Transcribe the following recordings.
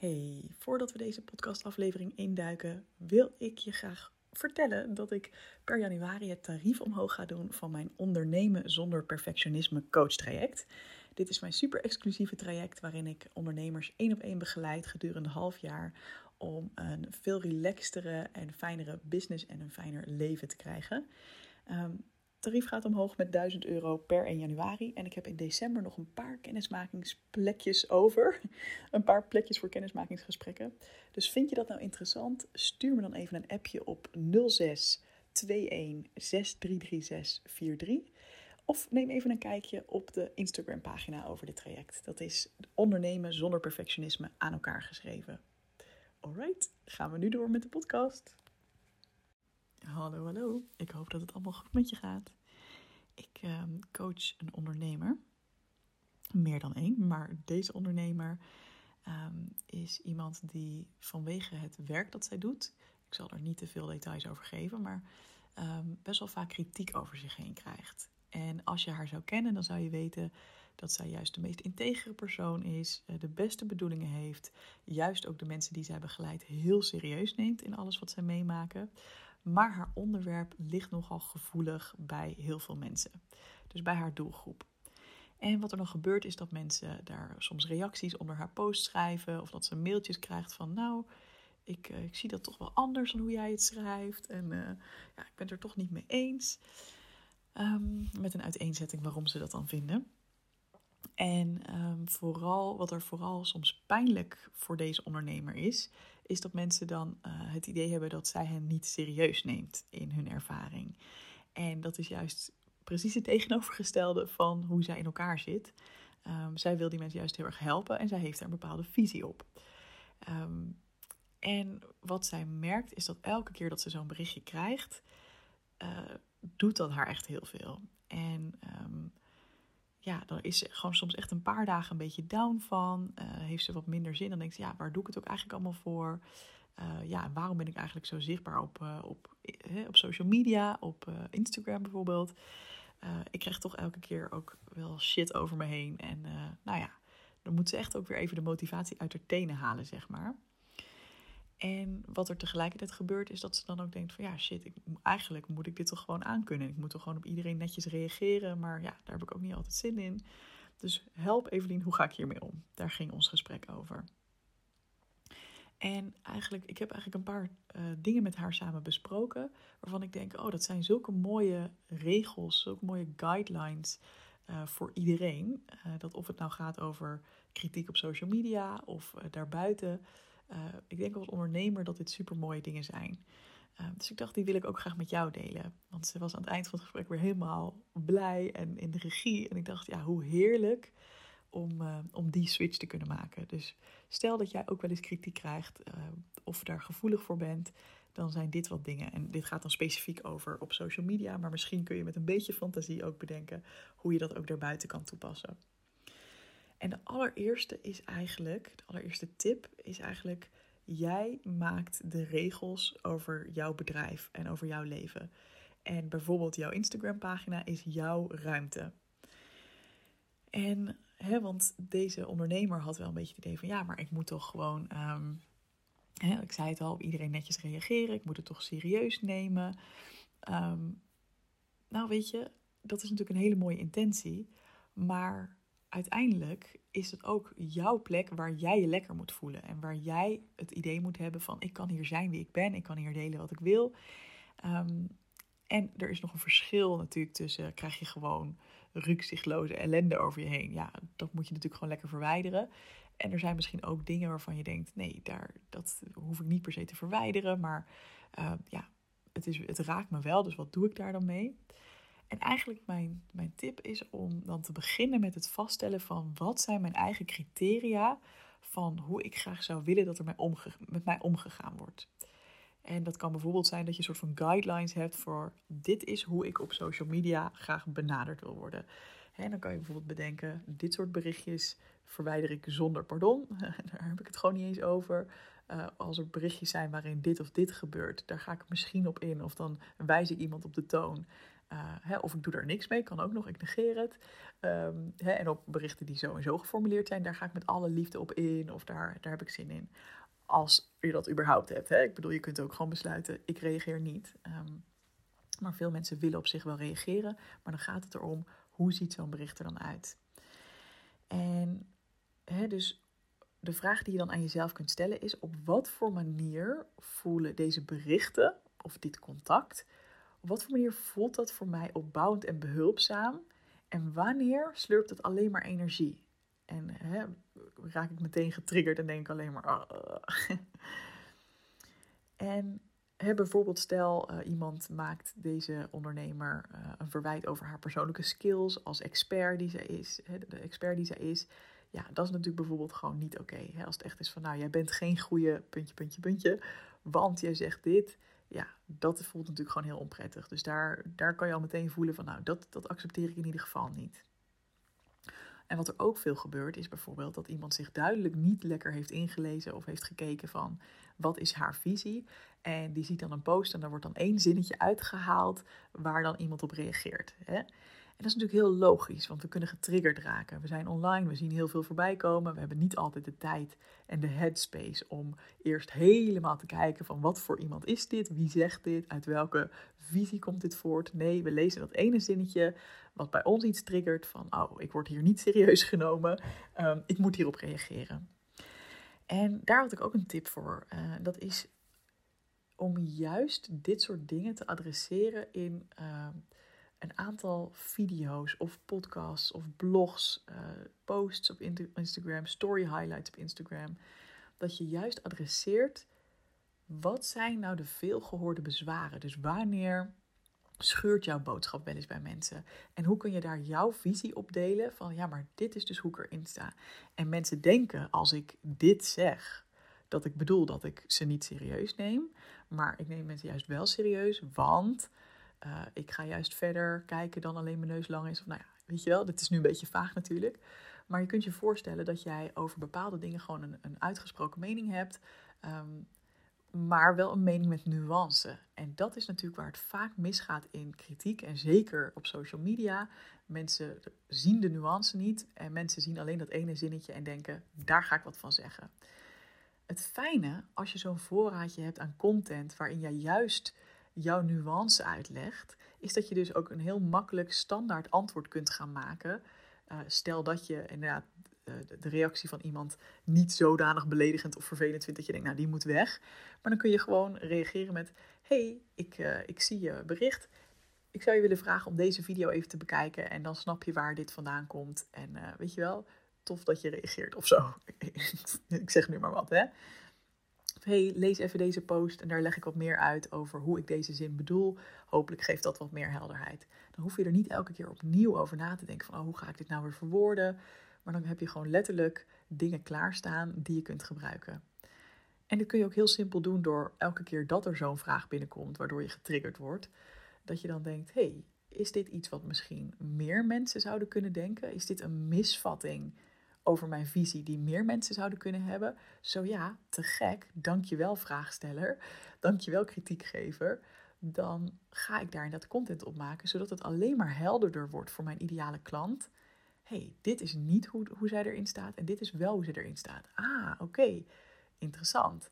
Hey, voordat we deze podcastaflevering induiken, wil ik je graag vertellen dat ik per januari het tarief omhoog ga doen van mijn ondernemen zonder perfectionisme coach traject. Dit is mijn super exclusieve traject waarin ik ondernemers één op één begeleid gedurende half jaar om een veel relaxtere en fijnere business en een fijner leven te krijgen. Um, tarief gaat omhoog met 1000 euro per 1 januari. En ik heb in december nog een paar kennismakingsplekjes over. Een paar plekjes voor kennismakingsgesprekken. Dus vind je dat nou interessant? Stuur me dan even een appje op 06 21 6336 43. Of neem even een kijkje op de Instagram pagina over dit traject. Dat is ondernemen zonder perfectionisme aan elkaar geschreven. Alright, gaan we nu door met de podcast. Hallo, hallo. Ik hoop dat het allemaal goed met je gaat. Ik ehm, coach een ondernemer. Meer dan één, maar deze ondernemer ehm, is iemand die vanwege het werk dat zij doet, ik zal er niet te veel details over geven, maar ehm, best wel vaak kritiek over zich heen krijgt. En als je haar zou kennen, dan zou je weten dat zij juist de meest integere persoon is, eh, de beste bedoelingen heeft, juist ook de mensen die zij begeleidt heel serieus neemt in alles wat zij meemaken. Maar haar onderwerp ligt nogal gevoelig bij heel veel mensen. Dus bij haar doelgroep. En wat er dan gebeurt is dat mensen daar soms reacties onder haar post schrijven. Of dat ze mailtjes krijgt van nou, ik, uh, ik zie dat toch wel anders dan hoe jij het schrijft. En uh, ja, ik ben het er toch niet mee eens. Um, met een uiteenzetting waarom ze dat dan vinden. En um, vooral, wat er vooral soms pijnlijk voor deze ondernemer is, is dat mensen dan uh, het idee hebben dat zij hen niet serieus neemt in hun ervaring. En dat is juist precies het tegenovergestelde van hoe zij in elkaar zit. Um, zij wil die mensen juist heel erg helpen en zij heeft er een bepaalde visie op. Um, en wat zij merkt is dat elke keer dat ze zo'n berichtje krijgt, uh, doet dat haar echt heel veel. En ja, dan is ze gewoon soms echt een paar dagen een beetje down van. Uh, heeft ze wat minder zin. Dan denkt ze, ja, waar doe ik het ook eigenlijk allemaal voor? Uh, ja, en waarom ben ik eigenlijk zo zichtbaar op, uh, op, op social media, op Instagram bijvoorbeeld? ik krijg toch elke keer ook wel shit over me heen. En nou ja, dan moet ze echt ook weer even de motivatie uit haar tenen halen, zeg maar. En wat er tegelijkertijd gebeurt, is dat ze dan ook denkt van ja, shit, ik, eigenlijk moet ik dit toch gewoon aankunnen. Ik moet toch gewoon op iedereen netjes reageren, maar ja, daar heb ik ook niet altijd zin in. Dus help Evelien, hoe ga ik hiermee om? Daar ging ons gesprek over. En eigenlijk, ik heb eigenlijk een paar uh, dingen met haar samen besproken, waarvan ik denk, oh, dat zijn zulke mooie regels, zulke mooie guidelines uh, voor iedereen. Uh, dat of het nou gaat over kritiek op social media of daarbuiten. Uh, ik denk als ondernemer dat dit super mooie dingen zijn. Uh, dus ik dacht, die wil ik ook graag met jou delen. Want ze was aan het eind van het gesprek weer helemaal blij en in de regie. En ik dacht, ja, hoe heerlijk om, uh, om die switch te kunnen maken. Dus stel dat jij ook wel eens kritiek krijgt of daar gevoelig voor bent, dan zijn dit wat dingen. En dit gaat dan specifiek over op social media, maar misschien kun je met een beetje fantasie ook bedenken hoe je dat ook daarbuiten kan toepassen. En de allereerste is eigenlijk, de allereerste tip is eigenlijk, jij maakt de regels over jouw bedrijf en over jouw leven. En bijvoorbeeld jouw Instagram pagina is jouw ruimte. En, hè, want deze ondernemer had wel een beetje het idee van, ja, maar ik moet toch gewoon, um, hè, ik zei het al, op iedereen netjes reageren, ik moet het toch serieus nemen. Um, nou, weet je, dat is natuurlijk een hele mooie intentie, maar uiteindelijk is het ook jouw plek waar jij je lekker moet voelen. En waar jij het idee moet hebben van ik kan hier zijn wie ik ben. Ik kan hier delen wat ik wil. Um, en er is nog een verschil natuurlijk tussen krijg je gewoon rukzichtloze ellende over je heen. Ja, dat moet je natuurlijk gewoon lekker verwijderen. En er zijn misschien ook dingen waarvan je denkt, nee, daar, dat hoef ik niet per se te verwijderen. Maar uh, ja, het, is, het raakt me wel, dus wat doe ik daar dan mee? En eigenlijk mijn, mijn tip is om dan te beginnen met het vaststellen van wat zijn mijn eigen criteria van hoe ik graag zou willen dat er met mij omgegaan wordt. En dat kan bijvoorbeeld zijn dat je een soort van guidelines hebt voor dit is hoe ik op social media graag benaderd wil worden. En dan kan je bijvoorbeeld bedenken, dit soort berichtjes verwijder ik zonder pardon. Daar heb ik het gewoon niet eens over. Uh, als er berichtjes zijn waarin dit of dit gebeurt, daar ga ik misschien op in. Of dan wijs ik iemand op de toon. Hè, of ik doe er niks mee, kan ook nog, ik negeer het. Ehm, hè, en op berichten die zo en zo geformuleerd zijn, daar ga ik met alle liefde op in of daar, daar heb ik zin in. Als je dat überhaupt hebt. Hè. Ik bedoel, je kunt ook gewoon besluiten, ik reageer niet. Ehm, maar veel mensen willen op zich wel reageren, maar dan gaat het erom, hoe ziet zo'n bericht er dan uit? En hè, dus de vraag die je dan aan jezelf kunt stellen is: op wat voor manier voelen deze berichten of dit contact, op wat voor manier voelt dat voor mij opbouwend en behulpzaam? En wanneer slurpt het alleen maar energie? En hè, raak ik meteen getriggerd en denk ik alleen maar. Uh. en hè, bijvoorbeeld, stel uh, iemand maakt deze ondernemer uh, een verwijt over haar persoonlijke skills als expert die zij is, hè, de expert die zij is. Ja, dat is natuurlijk bijvoorbeeld gewoon niet oké. Als het echt is van, nou, jij bent geen goede puntje, puntje, puntje, want jij zegt dit. Ja, dat voelt natuurlijk gewoon heel onprettig. Dus daar, daar kan je al meteen voelen van, nou, dat, dat accepteer ik in ieder geval niet. En wat er ook veel gebeurt is bijvoorbeeld dat iemand zich duidelijk niet lekker heeft ingelezen of heeft gekeken van wat is haar visie. En die ziet dan een post en daar wordt dan één zinnetje uitgehaald waar dan iemand op reageert. Hè? En dat is natuurlijk heel logisch, want we kunnen getriggerd raken. We zijn online, we zien heel veel voorbij komen. We hebben niet altijd de tijd en de headspace om eerst helemaal te kijken van wat voor iemand is dit, wie zegt dit, uit welke visie komt dit voort. Nee, we lezen dat ene zinnetje wat bij ons iets triggert van, oh, ik word hier niet serieus genomen, um, ik moet hierop reageren. En daar had ik ook een tip voor. Uh, dat is om juist dit soort dingen te adresseren in uh, een aantal video's of podcasts of blogs, uh, posts op Instagram, story highlights op Instagram. Dat je juist adresseert wat zijn nou de veelgehoorde bezwaren. Dus wanneer scheurt jouw boodschap wel eens bij mensen? En hoe kun je daar jouw visie op delen? Van ja, maar dit is dus hoe ik erin sta. En mensen denken als ik dit zeg, dat ik bedoel dat ik ze niet serieus neem. Maar ik neem mensen juist wel serieus, want uh, ik ga juist verder kijken dan alleen mijn neus lang is. Of nou ja, weet je wel, dit is nu een beetje vaag natuurlijk. Maar je kunt je voorstellen dat jij over bepaalde dingen gewoon een, een uitgesproken mening hebt. Um, maar wel een mening met nuance. En dat is natuurlijk waar het vaak misgaat in kritiek en zeker op social media. Mensen zien de nuance niet en mensen zien alleen dat ene zinnetje en denken, daar ga ik wat van zeggen. Het fijne als je zo'n voorraadje hebt aan content waarin jij juist jouw nuance uitlegt, is dat je dus ook een heel makkelijk standaard antwoord kunt gaan maken. Uh, stel dat je inderdaad de reactie van iemand niet zodanig beledigend of vervelend vindt dat je denkt, nou die moet weg. Maar dan kun je gewoon reageren met, hey, ik, uh, ik zie je bericht. Ik zou je willen vragen om deze video even te bekijken en dan snap je waar dit vandaan komt. En weet je wel, tof dat je reageert of zo. ik zeg nu maar wat, hè. Hey, lees even deze post en daar leg ik wat meer uit over hoe ik deze zin bedoel. Hopelijk geeft dat wat meer helderheid. Dan hoef je er niet elke keer opnieuw over na te denken van, oh, hoe ga ik dit nou weer verwoorden? Maar dan heb je gewoon letterlijk dingen klaarstaan die je kunt gebruiken. En dit kun je ook heel simpel doen door elke keer dat er zo'n vraag binnenkomt, waardoor je getriggerd wordt, dat je dan denkt: hey, is dit iets wat misschien meer mensen zouden kunnen denken? Is dit een misvatting over mijn visie die meer mensen zouden kunnen hebben? Zo ja, te gek. Dankjewel vraagsteller. Dankjewel kritiekgever. Dan ga ik daar inderdaad content op maken, zodat het alleen maar helderder wordt voor mijn ideale klant hey, dit is niet hoe, hoe zij erin staat en dit is wel hoe ze erin staat. Ah, oké, interessant.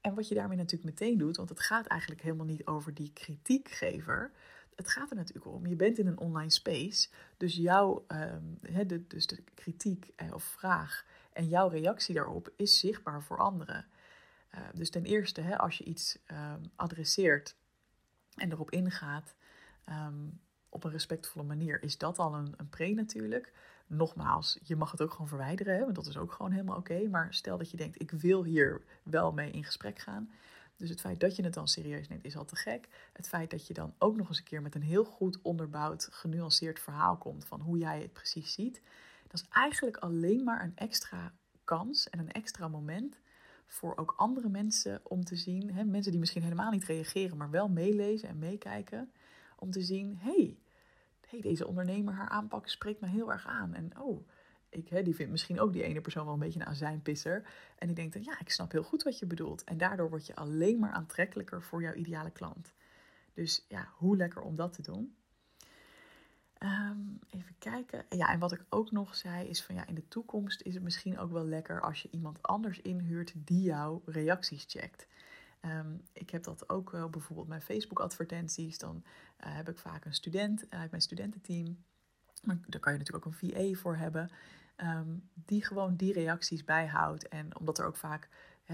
En wat je daarmee natuurlijk meteen doet, want het gaat eigenlijk helemaal niet over die kritiekgever. Het gaat er natuurlijk om, je bent in een online space, dus jouw um, de, dus de kritiek eh, of vraag en jouw reactie daarop is zichtbaar voor anderen. Uh, dus ten eerste, hè, als je iets um, adresseert en erop ingaat, um, op een respectvolle manier, is dat al een, een pre natuurlijk. Nogmaals, je mag het ook gewoon verwijderen, hè, want dat is ook gewoon helemaal oké. Maar stel dat je denkt, ik wil hier wel mee in gesprek gaan. Dus het feit dat je het dan serieus neemt is al te gek. Het feit dat je dan ook nog eens een keer met een heel goed onderbouwd, genuanceerd verhaal komt van hoe jij het precies ziet. Dat is eigenlijk alleen maar een extra kans en een extra moment voor ook andere mensen om te zien. Hè, mensen die misschien helemaal niet reageren, maar wel meelezen en meekijken om te zien, hey, hey, deze ondernemer, haar aanpak spreekt me heel erg aan. En oh, ik, hè, die vindt misschien ook die ene persoon wel een beetje een azijnpisser. En die denkt dan, ja, ik snap heel goed wat je bedoelt. En daardoor word je alleen maar aantrekkelijker voor jouw ideale klant. Dus ja, hoe lekker om dat te doen. Ehm, even kijken. Ja, en wat ik ook nog zei is van ja, in de toekomst is het misschien ook wel lekker als je iemand anders inhuurt die jouw reacties checkt. Ehm, ik heb dat ook wel bijvoorbeeld mijn Facebook-advertenties. Dan eh, heb ik vaak een student uit mijn studententeam. Daar kan je natuurlijk ook een VA voor hebben. Ehm, die gewoon die reacties bijhoudt. En omdat er ook vaak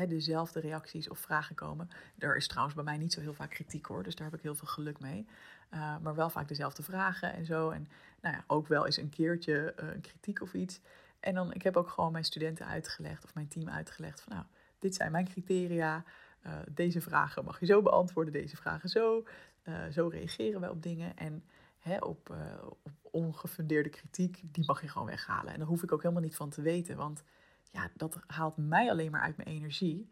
dezelfde reacties of vragen komen. Er is trouwens bij mij niet zo heel vaak kritiek hoor, dus daar heb ik heel veel geluk mee. Uh, maar wel vaak dezelfde vragen en zo. En nou ja, ook wel eens een keertje uh, een kritiek of iets. En dan, ik heb ook gewoon mijn studenten uitgelegd of mijn team uitgelegd van nou, dit zijn mijn criteria. Uh, deze vragen mag je zo beantwoorden, deze vragen zo. zo reageren wij op dingen. En hè, op, op ongefundeerde kritiek, die mag je gewoon weghalen. En daar hoef ik ook helemaal niet van te weten, want ja, dat haalt mij alleen maar uit mijn energie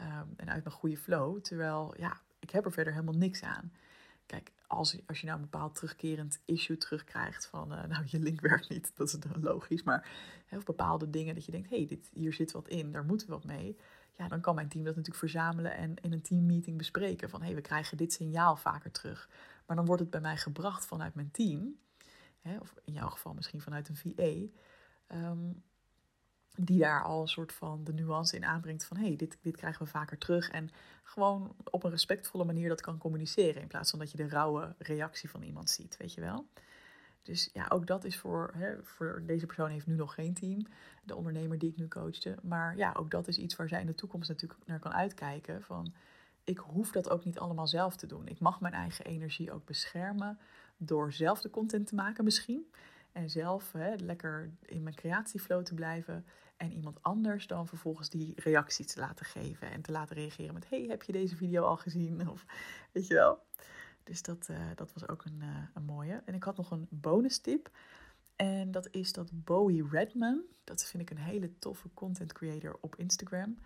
um, en uit mijn goede flow. Terwijl, ja, ik heb er verder helemaal niks aan. Kijk, als, als je nou een bepaald terugkerend issue terugkrijgt van, uh, nou, je link werkt niet, dat is logisch, maar hè, of bepaalde dingen dat je denkt, hé, hey, hier zit wat in, daar moeten we wat mee. Ja, dan kan mijn team dat natuurlijk verzamelen en in een teammeeting bespreken van, hé, hey, we krijgen dit signaal vaker terug. Maar dan wordt het bij mij gebracht vanuit mijn team, hè, of in jouw geval misschien vanuit een VA. Ehm, die daar al een soort van de nuance in aanbrengt van hé, hey, dit, dit krijgen we vaker terug. En gewoon op een respectvolle manier dat kan communiceren. In plaats van dat je de rauwe reactie van iemand ziet, weet je wel. Dus ja, ook dat is voor, hè, voor deze persoon heeft nu nog geen team, de ondernemer die ik nu coachte. Maar ja, ook dat is iets waar zij in de toekomst natuurlijk naar kan uitkijken. Van ik hoef dat ook niet allemaal zelf te doen. Ik mag mijn eigen energie ook beschermen door zelf de content te maken misschien. En zelf hè, lekker in mijn creatieflow te blijven. En iemand anders dan vervolgens die reactie te laten geven. En te laten reageren met: Hey, heb je deze video al gezien? Of weet je wel. Dus dat, uh, dat was ook een, uh, een mooie. En ik had nog een bonus tip. En dat is dat Bowie Redman. Dat vind ik een hele toffe content creator op Instagram.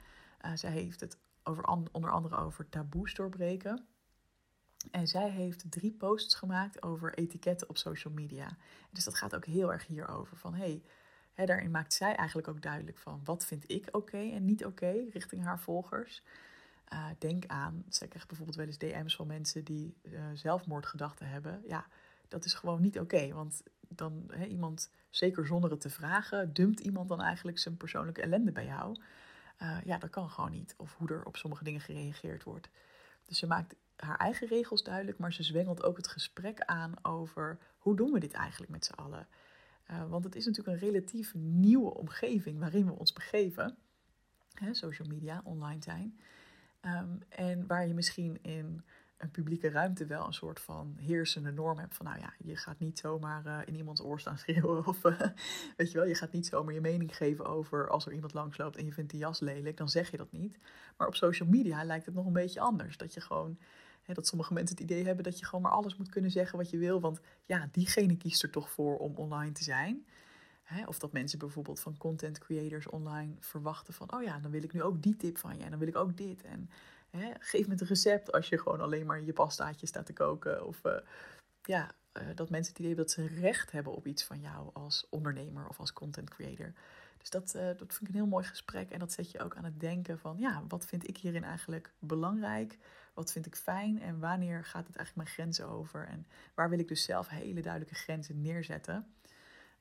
Uh, zij heeft het over onder andere over taboes doorbreken. En zij heeft drie posts gemaakt over etiketten op social media. Dus dat gaat ook heel erg hierover. Van hey, daarin maakt zij eigenlijk ook duidelijk van wat vind ik oké en niet oké richting haar volgers. Uh, denk aan, zij krijgt bijvoorbeeld wel eens DM's van mensen die uh, zelfmoordgedachten hebben. Ja, dat is gewoon niet oké. want dan iemand, zeker zonder het te vragen, dumpt iemand dan eigenlijk zijn persoonlijke ellende bij jou. Uh, ja, dat kan gewoon niet. Of hoe er op sommige dingen gereageerd wordt. Dus ze maakt haar eigen regels duidelijk, maar ze zwengelt ook het gesprek aan over hoe doen we dit eigenlijk met z'n allen. Uh, want het is natuurlijk een relatief nieuwe omgeving waarin we ons begeven. Hè, social media, online zijn. Um, en waar je misschien in een publieke ruimte wel een soort van heersende norm hebt. Van nou ja, je gaat niet zomaar uh, in iemands oor staan schreeuwen. Of uh, weet je wel, je gaat niet zomaar je mening geven over als er iemand langsloopt en je vindt die jas lelijk. Dan zeg je dat niet. Maar op social media lijkt het nog een beetje anders. Dat je gewoon dat sommige mensen het idee hebben dat je gewoon maar alles moet kunnen zeggen wat je wil. Want ja, diegene kiest er toch voor om online te zijn. of dat mensen bijvoorbeeld van content creators online verwachten van... oh ja, dan wil ik nu ook die tip van je en dan wil ik ook dit. En geef me het recept als je gewoon alleen maar je pastaatje staat te koken. Of uh, ja, uh, dat mensen het idee hebben dat ze recht hebben op iets van jou als ondernemer of als content creator. Dus dat, uh, dat vind ik een heel mooi gesprek. En dat zet je ook aan het denken van, ja, wat vind ik hierin eigenlijk belangrijk? Wat vind ik fijn? En wanneer gaat het eigenlijk mijn grenzen over? En waar wil ik dus zelf hele duidelijke grenzen neerzetten?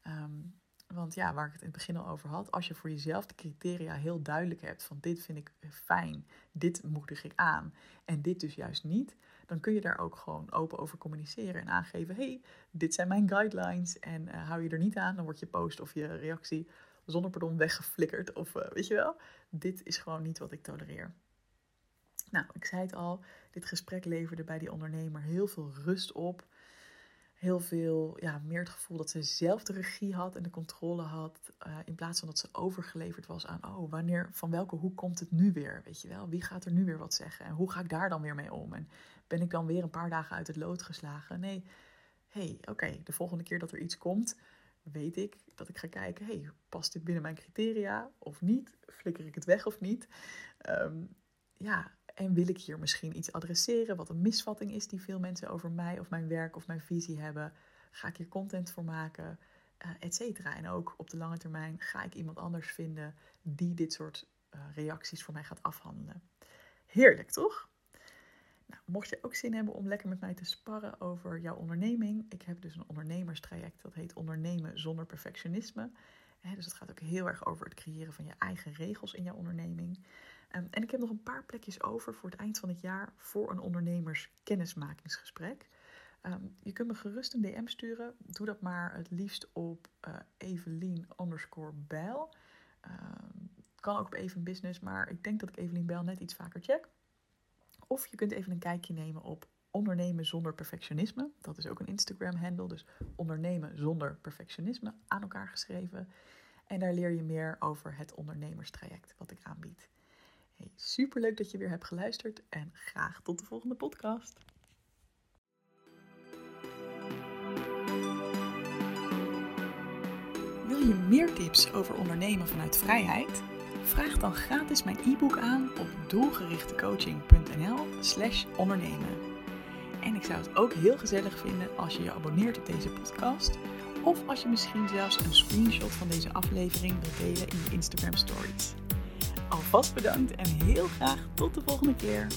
Um, want ja, waar ik het in het begin al over had, als je voor jezelf de criteria heel duidelijk hebt van dit vind ik fijn, dit moedig ik aan en dit dus juist niet, dan kun je daar ook gewoon open over communiceren en aangeven, hey, dit zijn mijn guidelines en uh, hou je er niet aan, dan wordt je post of je reactie zonder pardon weggeflikkerd of uh, weet je wel, dit is gewoon niet wat ik tolereer. Nou, ik zei het al, dit gesprek leverde bij die ondernemer heel veel rust op. Heel veel, ja, meer het gevoel dat ze zelf de regie had en de controle had. Uh, in plaats van dat ze overgeleverd was aan, oh, wanneer, van welke hoek komt het nu weer? Weet je wel, wie gaat er nu weer wat zeggen? En hoe ga ik daar dan weer mee om? En ben ik dan weer een paar dagen uit het lood geslagen? Nee, hey, oké, de volgende keer dat er iets komt, weet ik dat ik ga kijken, hey, past dit binnen mijn criteria of niet? Flikker ik het weg of niet? Um, ja, en wil ik hier misschien iets adresseren wat een misvatting is die veel mensen over mij of mijn werk of mijn visie hebben? Ga ik hier content voor maken? Uh, et cetera. En ook op de lange termijn ga ik iemand anders vinden die dit soort uh, reacties voor mij gaat afhandelen. Heerlijk, toch? Nou, mocht je ook zin hebben om lekker met mij te sparren over jouw onderneming, ik heb dus een ondernemerstraject dat heet Ondernemen zonder perfectionisme. dus het gaat ook heel erg over het creëren van je eigen regels in jouw onderneming. Ehm, en ik heb nog een paar plekjes over voor het eind van het jaar voor een ondernemers kennismakingsgesprek. Ehm, je kunt me gerust een DM sturen. Doe dat maar het liefst op uh, Evelien underscore Bijl. Ehm, kan ook op Even Business, maar ik denk dat ik Evelien Bijl net iets vaker check. Of je kunt even een kijkje nemen op Ondernemen zonder perfectionisme. Dat is ook een Instagram-handle, dus Ondernemen zonder perfectionisme aan elkaar geschreven. En daar leer je meer over het ondernemerstraject wat ik aanbied. Hey, Super leuk dat je weer hebt geluisterd en graag tot de volgende podcast. Wil je meer tips over ondernemen vanuit vrijheid? Vraag dan gratis mijn e-book aan op doelgerichtecoaching.nl/slash ondernemen. En ik zou het ook heel gezellig vinden als je je abonneert op deze podcast. Of als je misschien zelfs een screenshot van deze aflevering wilt delen in je Instagram stories. Alvast bedankt en heel graag tot de volgende keer.